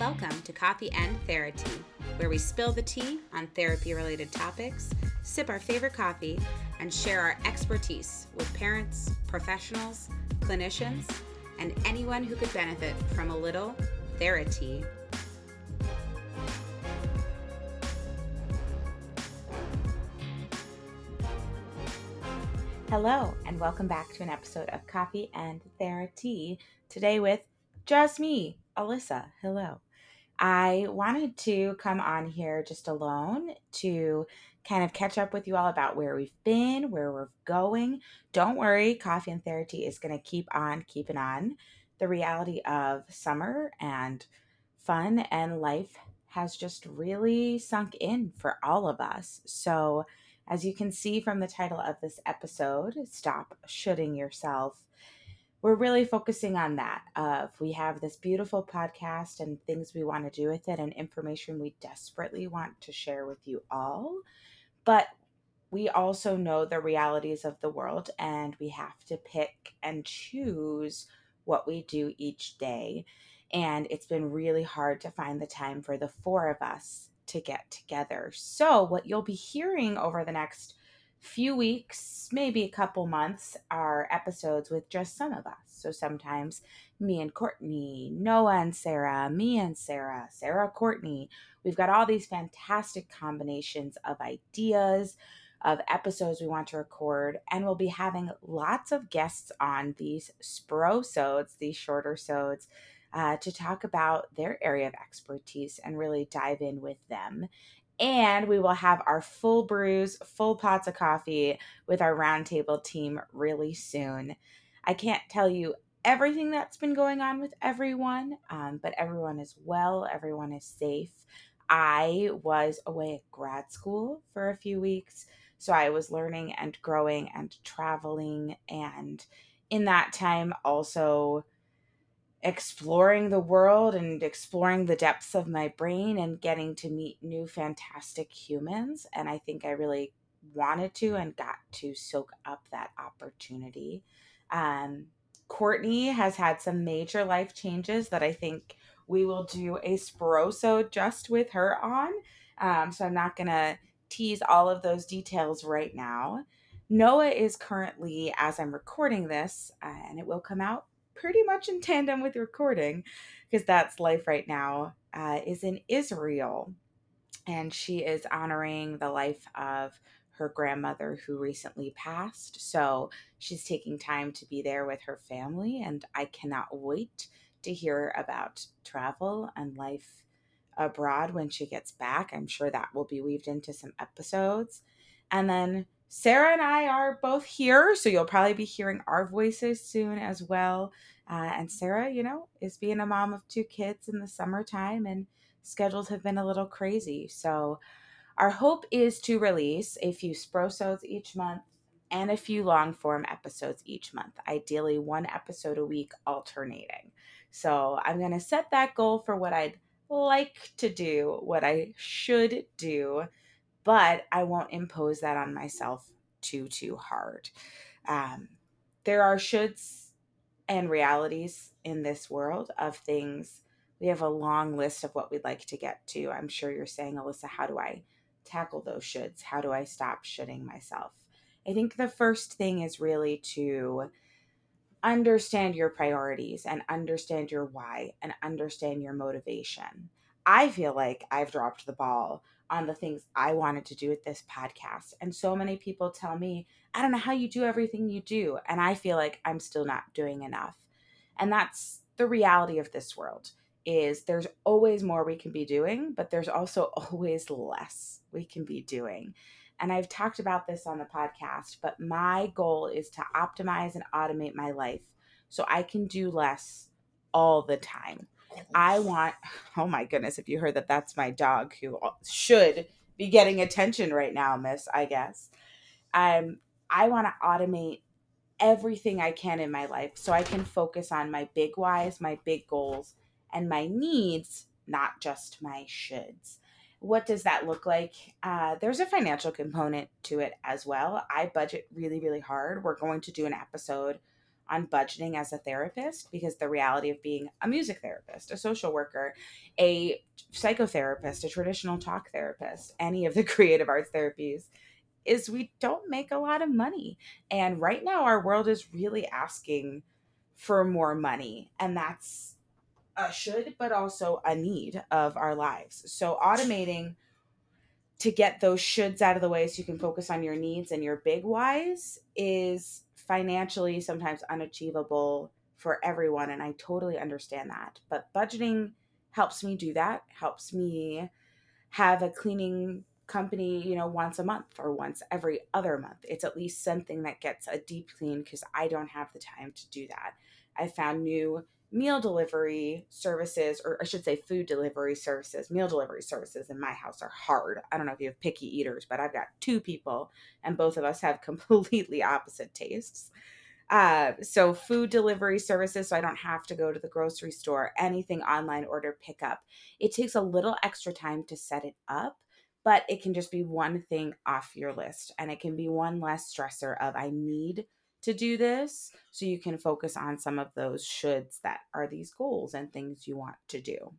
Welcome to Coffee and Therapy, where we spill the tea on therapy related topics, sip our favorite coffee, and share our expertise with parents, professionals, clinicians, and anyone who could benefit from a little therapy. Hello, and welcome back to an episode of Coffee and Therapy. Today with just me, Alyssa. Hello. I wanted to come on here just alone to kind of catch up with you all about where we've been, where we're going. Don't worry, Coffee and Therapy is going to keep on keeping on. The reality of summer and fun and life has just really sunk in for all of us. So, as you can see from the title of this episode, Stop Shoulding Yourself we're really focusing on that of we have this beautiful podcast and things we want to do with it and information we desperately want to share with you all. But we also know the realities of the world and we have to pick and choose what we do each day. And it's been really hard to find the time for the four of us to get together. So what you'll be hearing over the next few weeks, maybe a couple months, are episodes with just some of us. So sometimes me and Courtney, Noah and Sarah, me and Sarah, Sarah, Courtney. We've got all these fantastic combinations of ideas, of episodes we want to record, and we'll be having lots of guests on these sprosodes, these shorter sodes. Uh, to talk about their area of expertise and really dive in with them and we will have our full brews, full pots of coffee with our roundtable team really soon. I can't tell you everything that's been going on with everyone, um, but everyone is well, everyone is safe. I was away at grad school for a few weeks, so I was learning and growing and traveling, and in that time, also exploring the world and exploring the depths of my brain and getting to meet new fantastic humans. And I think I really wanted to and got to soak up that opportunity. Um, Courtney has had some major life changes that I think we will do a Sproso just with her on. Um, so I'm not going to tease all of those details right now. Noah is currently, as I'm recording this, uh, and it will come out pretty much in tandem with recording because that's life right now, uh, is in Israel. And she is honoring the life of her grandmother who recently passed. So she's taking time to be there with her family. And I cannot wait to hear about travel and life abroad when she gets back. I'm sure that will be weaved into some episodes. And then Sarah and I are both here, so you'll probably be hearing our voices soon as well. Uh, and Sarah, you know, is being a mom of two kids in the summertime, and schedules have been a little crazy. So, our hope is to release a few sprosodes each month and a few long form episodes each month, ideally one episode a week alternating. So, I'm going to set that goal for what I'd like to do, what I should do but I won't impose that on myself too, too hard. Um, there are shoulds and realities in this world of things. We have a long list of what we'd like to get to. I'm sure you're saying, Alyssa, how do I tackle those shoulds? How do I stop shoulding myself? I think the first thing is really to understand your priorities and understand your why and understand your motivation. I feel like I've dropped the ball on the things I wanted to do with this podcast. And so many people tell me, I don't know how you do everything you do. And I feel like I'm still not doing enough. And that's the reality of this world is there's always more we can be doing, but there's also always less we can be doing. And I've talked about this on the podcast, but my goal is to optimize and automate my life so I can do less all the time. I want, oh my goodness, if you heard that, that's my dog who should be getting attention right now, miss, I guess. Um, I want to automate everything I can in my life so I can focus on my big whys, my big goals, and my needs, not just my shoulds. What does that look like? Uh, there's a financial component to it as well. I budget really, really hard. We're going to do an episode on budgeting as a therapist because the reality of being a music therapist, a social worker, a psychotherapist, a traditional talk therapist, any of the creative arts therapies is we don't make a lot of money. And right now, our world is really asking for more money. And that's a should, but also a need of our lives. So, automating to get those shoulds out of the way so you can focus on your needs and your big whys is financially sometimes unachievable for everyone. And I totally understand that. But budgeting helps me do that, helps me have a cleaning company, you know, once a month or once every other month. It's at least something that gets a deep clean because I don't have the time to do that. I found new meal delivery services, or I should say food delivery services, meal delivery services in my house are hard. I don't know if you have picky eaters, but I've got two people and both of us have completely opposite tastes. Uh, so food delivery services, so I don't have to go to the grocery store, anything online order pickup. It takes a little extra time to set it up, but it can just be one thing off your list and it can be one less stressor of I need to do this so you can focus on some of those shoulds that are these goals and things you want to do.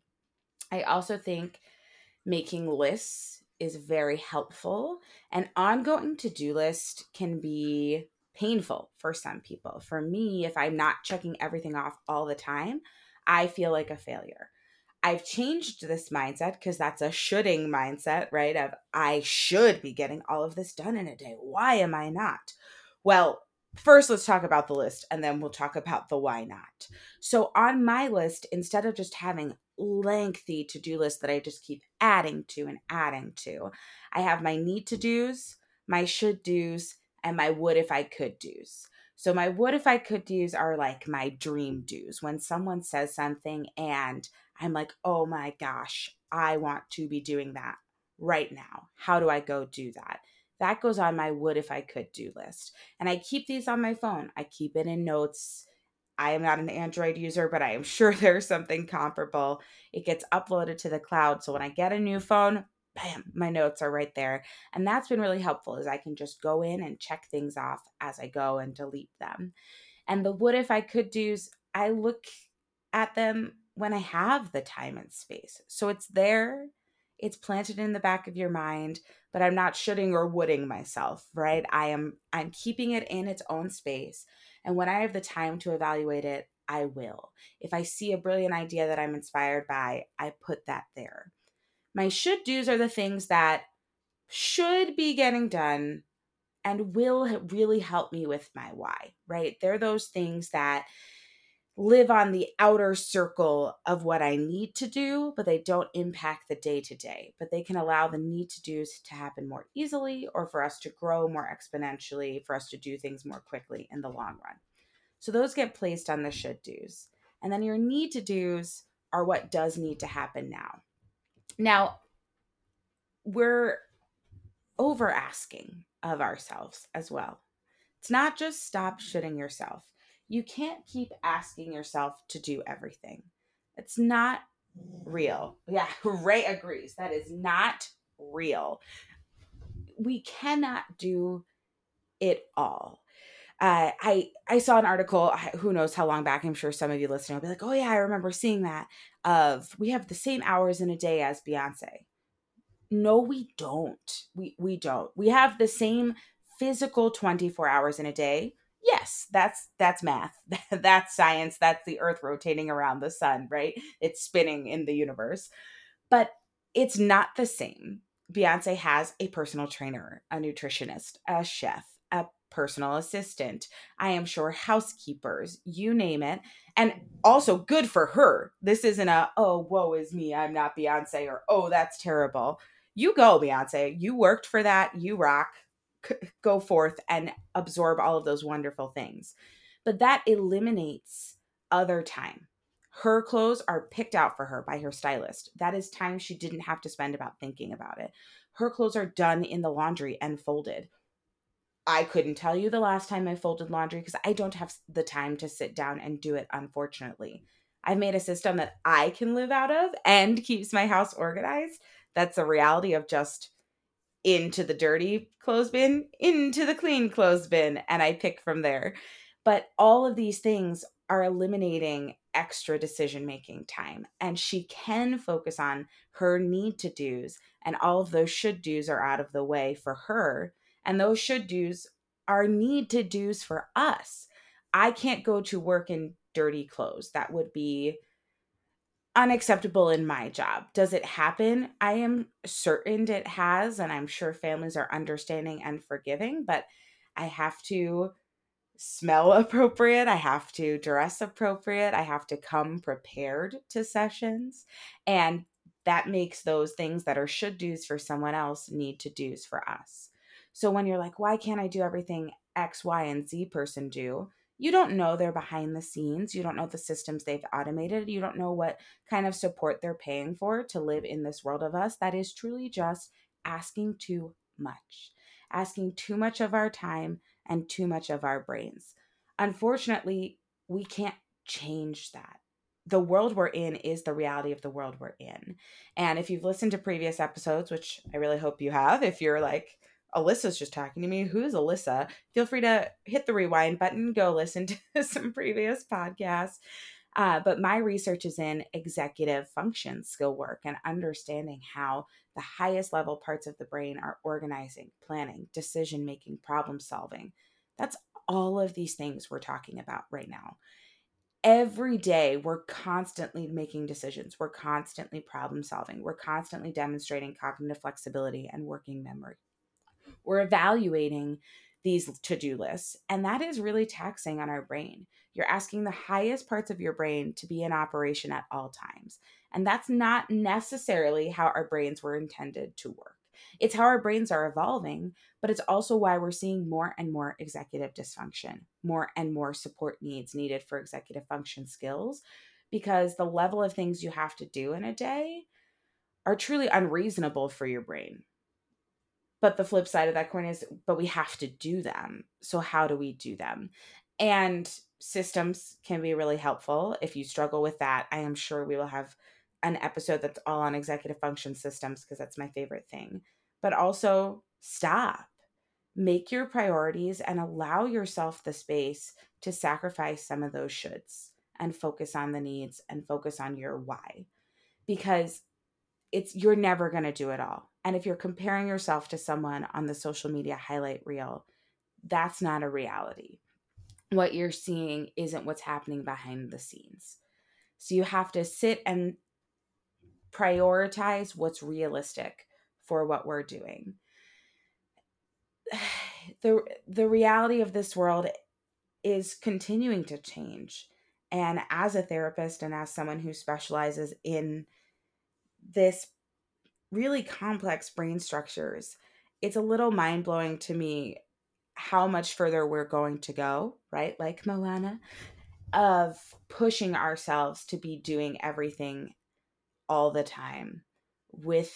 I also think making lists is very helpful. An ongoing to do list can be painful for some people. For me, if I'm not checking everything off all the time, I feel like a failure. I've changed this mindset because that's a shoulding mindset, right? Of I should be getting all of this done in a day. Why am I not? Well, first let's talk about the list and then we'll talk about the why not. So on my list, instead of just having lengthy to-do list that I just keep adding to and adding to, I have my need to do's, my should do's, and my would if I could do's. So my would if I could do's are like my dream do's. When someone says something and I'm like, "Oh my gosh, I want to be doing that right now. How do I go do that?" That goes on my would if I could do list. And I keep these on my phone. I keep it in notes. I am not an Android user, but I am sure there's something comparable. It gets uploaded to the cloud. So when I get a new phone, bam, my notes are right there. And that's been really helpful is I can just go in and check things off as I go and delete them. And the what if I could do's, I look at them when I have the time and space. So it's there it's planted in the back of your mind but i'm not shoulding or woulding myself right? I am i'm keeping it in its own space and when i have the time to evaluate it i will. If i see a brilliant idea that i'm inspired by i put that there. My should do's are the things that should be getting done and will really help me with my why right? They're those things that live on the outer circle of what I need to do, but they don't impact the day to day. But they can allow the need to do's to happen more easily or for us to grow more exponentially, for us to do things more quickly in the long run. So those get placed on the should do's. And then your need to do's are what does need to happen now. Now, we're over asking of ourselves as well. It's not just stop shoulding yourself you can't keep asking yourself to do everything. It's not real. Yeah, Ray agrees. That is not real. We cannot do it all. Uh, I I saw an article. Who knows how long back? I'm sure some of you listening will be like, "Oh yeah, I remember seeing that." Of we have the same hours in a day as Beyonce. No, we don't. We we don't. We have the same physical 24 hours in a day yes that's that's math. That's science. That's the earth rotating around the sun right? It's spinning in the universe. But it's not the same. Beyonce has a personal trainer a nutritionist a chef a personal assistant i am sure housekeepers you name it. And also good for her. This isn't a oh woe is me i'm not beyonce or oh that's terrible. You go beyonce. You worked for that. You rock go forth and absorb all of those wonderful things. But that eliminates other time. Her clothes are picked out for her by her stylist. That is time she didn't have to spend about thinking about it. Her clothes are done in the laundry and folded. I couldn't tell you the last time I folded laundry because I don't have the time to sit down and do it, unfortunately. I've made a system that I can live out of and keeps my house organized. That's the reality of just into the dirty clothes bin, into the clean clothes bin, and I pick from there. But all of these things are eliminating extra decision making time. And she can focus on her need to do's, and all of those should do's are out of the way for her. And those should do's are need to do's for us. I can't go to work in dirty clothes. That would be unacceptable in my job. Does it happen? I am certain it has, and I'm sure families are understanding and forgiving, but I have to smell appropriate. I have to dress appropriate. I have to come prepared to sessions. And that makes those things that are should do's for someone else need to do's for us. So when you're like, why can't I do everything X, Y, and Z person do? You don't know they're behind the scenes. You don't know the systems they've automated. You don't know what kind of support they're paying for to live in this world of us. That is truly just asking too much, asking too much of our time and too much of our brains. Unfortunately, we can't change that. The world we're in is the reality of the world we're in. And if you've listened to previous episodes, which I really hope you have, if you're like, Alyssa's just talking to me, who's Alyssa? Feel free to hit the rewind button, go listen to some previous podcasts. Uh, but my research is in executive function skill work and understanding how the highest level parts of the brain are organizing, planning, decision making, problem solving. That's all of these things we're talking about right now. Every day, we're constantly making decisions. We're constantly problem solving. We're constantly demonstrating cognitive flexibility and working memory. We're evaluating these to do lists, and that is really taxing on our brain. You're asking the highest parts of your brain to be in operation at all times. And that's not necessarily how our brains were intended to work. It's how our brains are evolving, but it's also why we're seeing more and more executive dysfunction, more and more support needs needed for executive function skills, because the level of things you have to do in a day are truly unreasonable for your brain. But the flip side of that coin is, but we have to do them. So, how do we do them? And systems can be really helpful. If you struggle with that, I am sure we will have an episode that's all on executive function systems because that's my favorite thing. But also, stop. Make your priorities and allow yourself the space to sacrifice some of those shoulds and focus on the needs and focus on your why. Because it's you're never going to do it all. And if you're comparing yourself to someone on the social media highlight reel, that's not a reality. What you're seeing isn't what's happening behind the scenes. So you have to sit and prioritize what's realistic for what we're doing. The the reality of this world is continuing to change. And as a therapist and as someone who specializes in this really complex brain structures, it's a little mind blowing to me how much further we're going to go, right? Like Moana, of pushing ourselves to be doing everything all the time with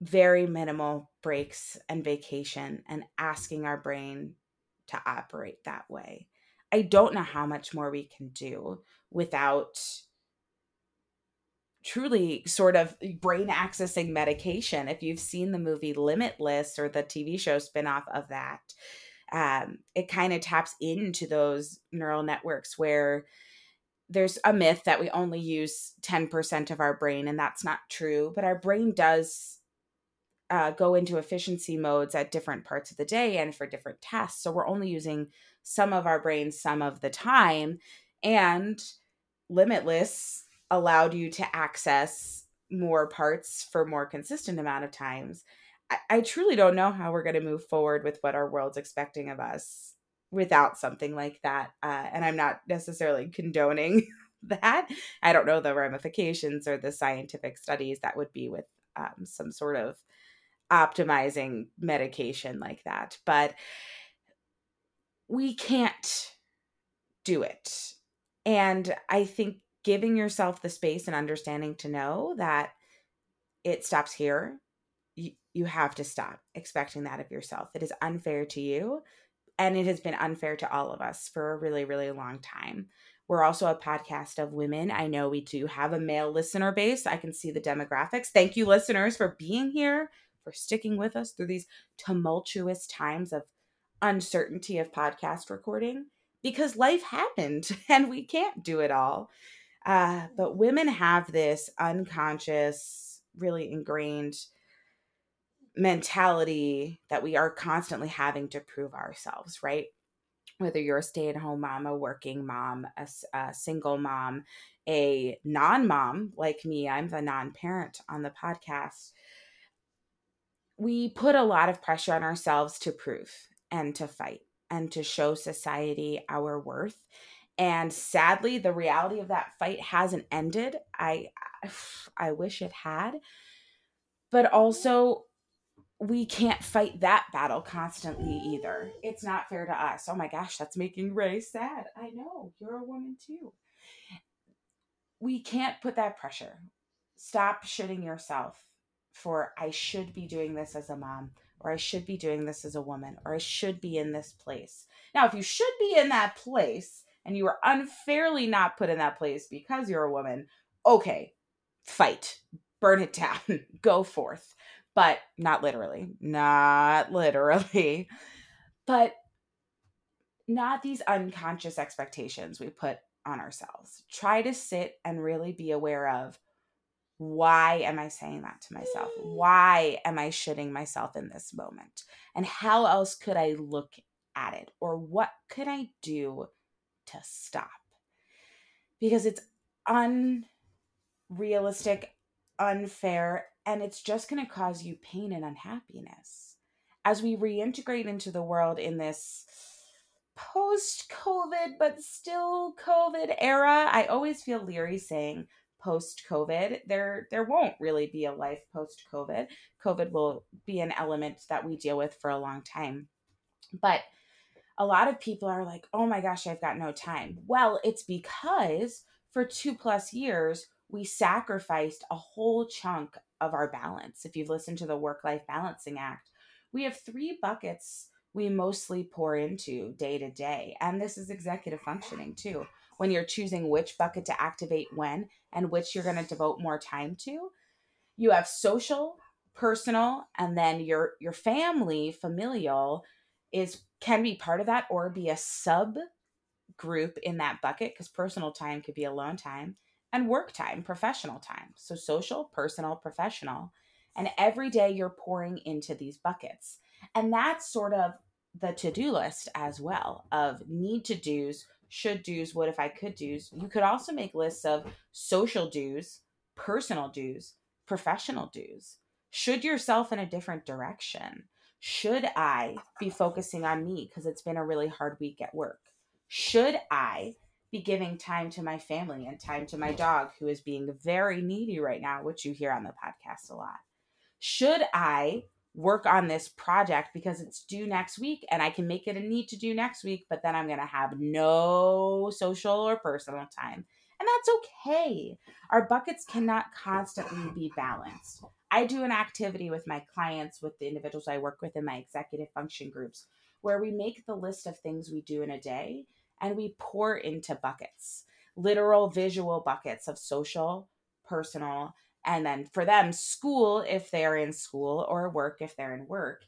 very minimal breaks and vacation and asking our brain to operate that way. I don't know how much more we can do without truly sort of brain accessing medication. If you've seen the movie Limitless or the TV show spinoff of that, um, it kind of taps into those neural networks where there's a myth that we only use 10% of our brain, and that's not true, but our brain does uh, go into efficiency modes at different parts of the day and for different tasks. So we're only using some of our brain some of the time. And Limitless allowed you to access more parts for more consistent amount of times. I, I truly don't know how we're going to move forward with what our world's expecting of us without something like that. Uh, and I'm not necessarily condoning that. I don't know the ramifications or the scientific studies that would be with um, some sort of optimizing medication like that. But we can't do it. And I think giving yourself the space and understanding to know that it stops here. You, you have to stop expecting that of yourself. It is unfair to you and it has been unfair to all of us for a really really long time. We're also a podcast of women. I know we do have a male listener base. I can see the demographics. Thank you listeners for being here for sticking with us through these tumultuous times of uncertainty of podcast recording because life happened and we can't do it all. Uh, but women have this unconscious, really ingrained mentality that we are constantly having to prove ourselves, right? Whether you're a stay at home mom, a working mom, a, a single mom, a non mom like me, I'm the non parent on the podcast. We put a lot of pressure on ourselves to prove and to fight and to show society our worth. And sadly, the reality of that fight hasn't ended. I I wish it had. But also we can't fight that battle constantly either. It's not fair to us. Oh my gosh, that's making Ray sad. I know. You're a woman too. We can't put that pressure. Stop shoulding yourself for I should be doing this as a mom or I should be doing this as a woman, or I should be in this place. Now, if you should be in that place and you were unfairly not put in that place because you're a woman, okay, fight, burn it down, go forth. But not literally, not literally, but not these unconscious expectations we put on ourselves. Try to sit and really be aware of why am I saying that to myself? Why am I shoulding myself in this moment? And how else could I look at it? Or what could I do to stop? Because it's unrealistic, unfair, and it's just going to cause you pain and unhappiness. As we reintegrate into the world in this post COVID, but still COVID era, I always feel leery saying post COVID. There there won't really be a life post COVID. COVID will be an element that we deal with for a long time. But a lot of people are like, "Oh my gosh, I've got no time." Well, it's because for 2 plus years we sacrificed a whole chunk of our balance. If you've listened to the Work Life Balancing Act, we have three buckets we mostly pour into day to day. And this is executive functioning too when you're choosing which bucket to activate when and which you're going to devote more time to. You have social, personal, and then your your family, familial is can be part of that or be a sub group in that bucket because personal time could be alone time and work time, professional time. So social, personal, professional. And every day you're pouring into these buckets. And that's sort of the to-do list as well of need to do's should do's, what if I could do's. You could also make lists of social do's, personal do's, professional do's. Should yourself in a different direction? Should I be focusing on me because it's been a really hard week at work? Should I be giving time to my family and time to my dog who is being very needy right now, which you hear on the podcast a lot? Should I work on this project because it's due next week and I can make it a need to do next week, but then I'm going to have no social or personal time. And that's okay. Our buckets cannot constantly be balanced. I do an activity with my clients, with the individuals I work with in my executive function groups, where we make the list of things we do in a day and we pour into buckets, literal visual buckets of social, personal, and then for them school if they're in school or work if they're in work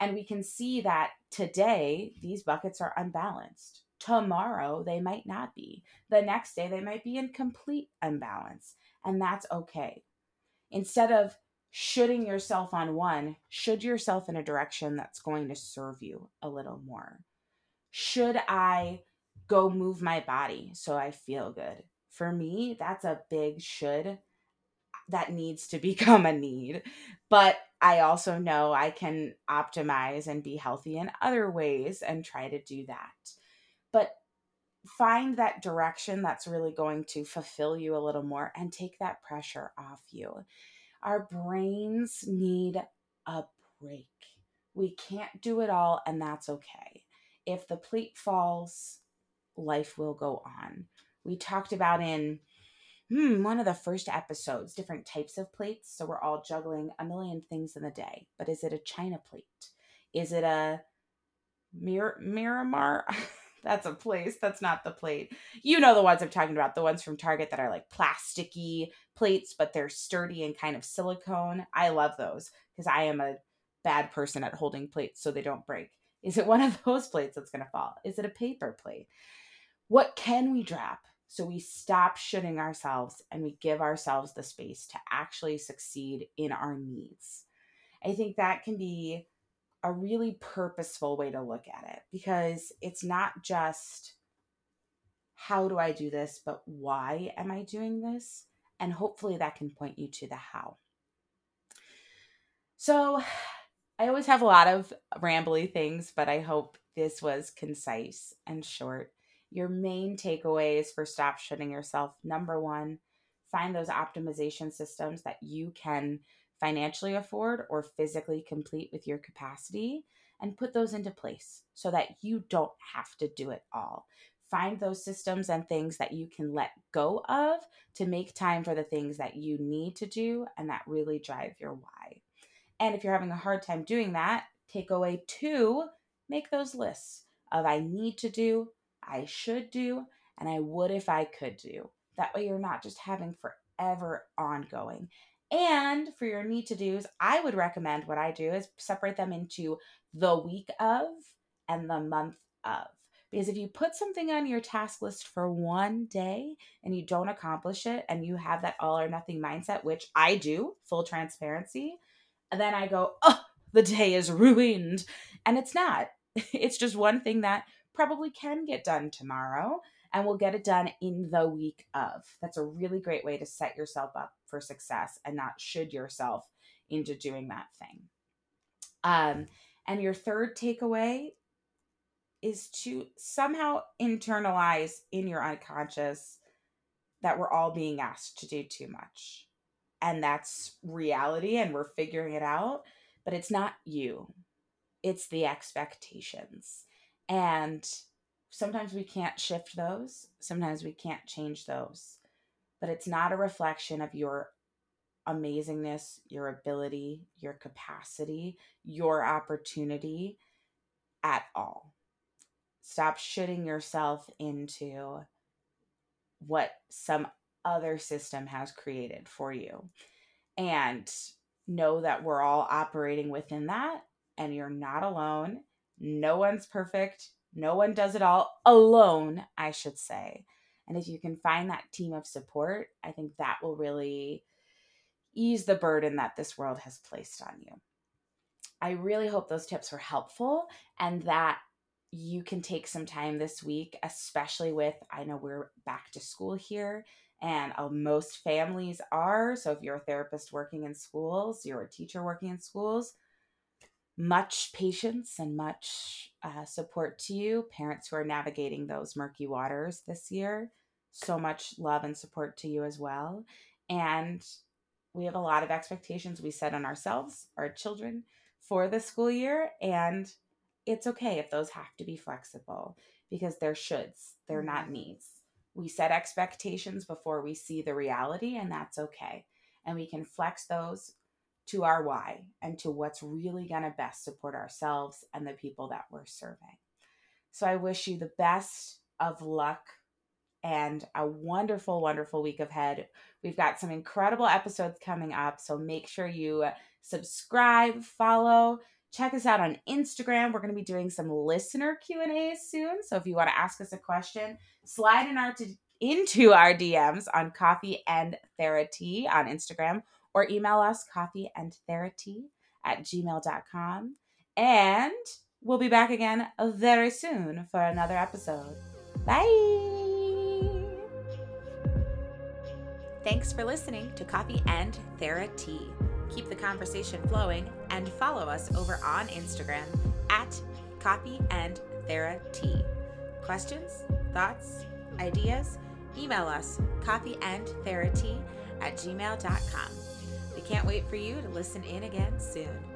and we can see that today these buckets are unbalanced tomorrow they might not be the next day they might be in complete imbalance and that's okay instead of shoulding yourself on one should yourself in a direction that's going to serve you a little more should i go move my body so i feel good for me that's a big should that needs to become a need. But I also know I can optimize and be healthy in other ways and try to do that. But find that direction that's really going to fulfill you a little more and take that pressure off you. Our brains need a break. We can't do it all, and that's okay. If the plate falls, life will go on. We talked about in hmm, one of the first episodes, different types of plates. So we're all juggling a million things in the day. But is it a china plate? Is it a Mir- Miramar? That's a place. That's not the plate. You know the ones I'm talking about, the ones from Target that are like plasticky plates, but they're sturdy and kind of silicone. I love those because I am a bad person at holding plates so they don't break. Is it one of those plates that's going to fall? Is it a paper plate? What can we drop so we stop shoulding ourselves and we give ourselves the space to actually succeed in our needs? I think that can be a really purposeful way to look at it because it's not just how do I do this, but why am I doing this? And hopefully that can point you to the how. So, I always have a lot of rambly things, but I hope this was concise and short. Your main takeaways for stop shoulding yourself number one, find those optimization systems that you can financially afford or physically complete with your capacity and put those into place so that you don't have to do it all. Find those systems and things that you can let go of to make time for the things that you need to do and that really drive your why. And if you're having a hard time doing that, takeaway two, make those lists of I need to do, I should do, and I would if I could do. That way you're not just having forever ongoing. And for your need to do's, I would recommend what I do is separate them into the week of and the month of. Because if you put something on your task list for one day and you don't accomplish it and you have that all or nothing mindset, which I do, full transparency, then I go, oh, the day is ruined. And it's not. It's just one thing that probably can get done tomorrow and we'll get it done in the week of. That's a really great way to set yourself up for success and not should yourself into doing that thing. Um, and your third takeaway is to somehow internalize in your unconscious that we're all being asked to do too much. And that's reality, and we're figuring it out. But it's not you, it's the expectations. And sometimes we can't shift those, sometimes we can't change those. But it's not a reflection of your amazingness, your ability, your capacity, your opportunity at all. Stop shoulding yourself into what some other system has created for you. And know that we're all operating within that and you're not alone. No one's perfect. No one does it all alone, I should say. And if you can find that team of support, I think that will really ease the burden that this world has placed on you. I really hope those tips were helpful and that you can take some time this week, especially with, I know we're back to school here and uh, most families are. So if you're a therapist working in schools, you're a teacher working in schools, much patience and much uh, support to you, parents who are navigating those murky waters this year. So much love and support to you as well. And we have a lot of expectations we set on ourselves, our children, for the school year. And it's okay if those have to be flexible because they're shoulds, they're not mm-hmm. needs. We set expectations before we see the reality, and that's okay. And we can flex those to our why and to what's really going to best support ourselves and the people that we're serving. So I wish you the best of luck and a wonderful, wonderful week ahead. We've got some incredible episodes coming up, so make sure you subscribe, follow, check us out on Instagram. We're going to be doing some listener Q&As soon, so if you want to ask us a question, slide in our to, into our DMs on Coffee and Therapy on Instagram or email us coffee and therapy at gmail.com. And we'll be back again very soon for another episode. Bye. Thanks for listening to Coffee and Therapy. Keep the conversation flowing and follow us over on Instagram at Coffee and Therapy. Questions, thoughts, ideas? Email us coffeeandtherapy at gmail.com. Can't wait for you to listen in again soon.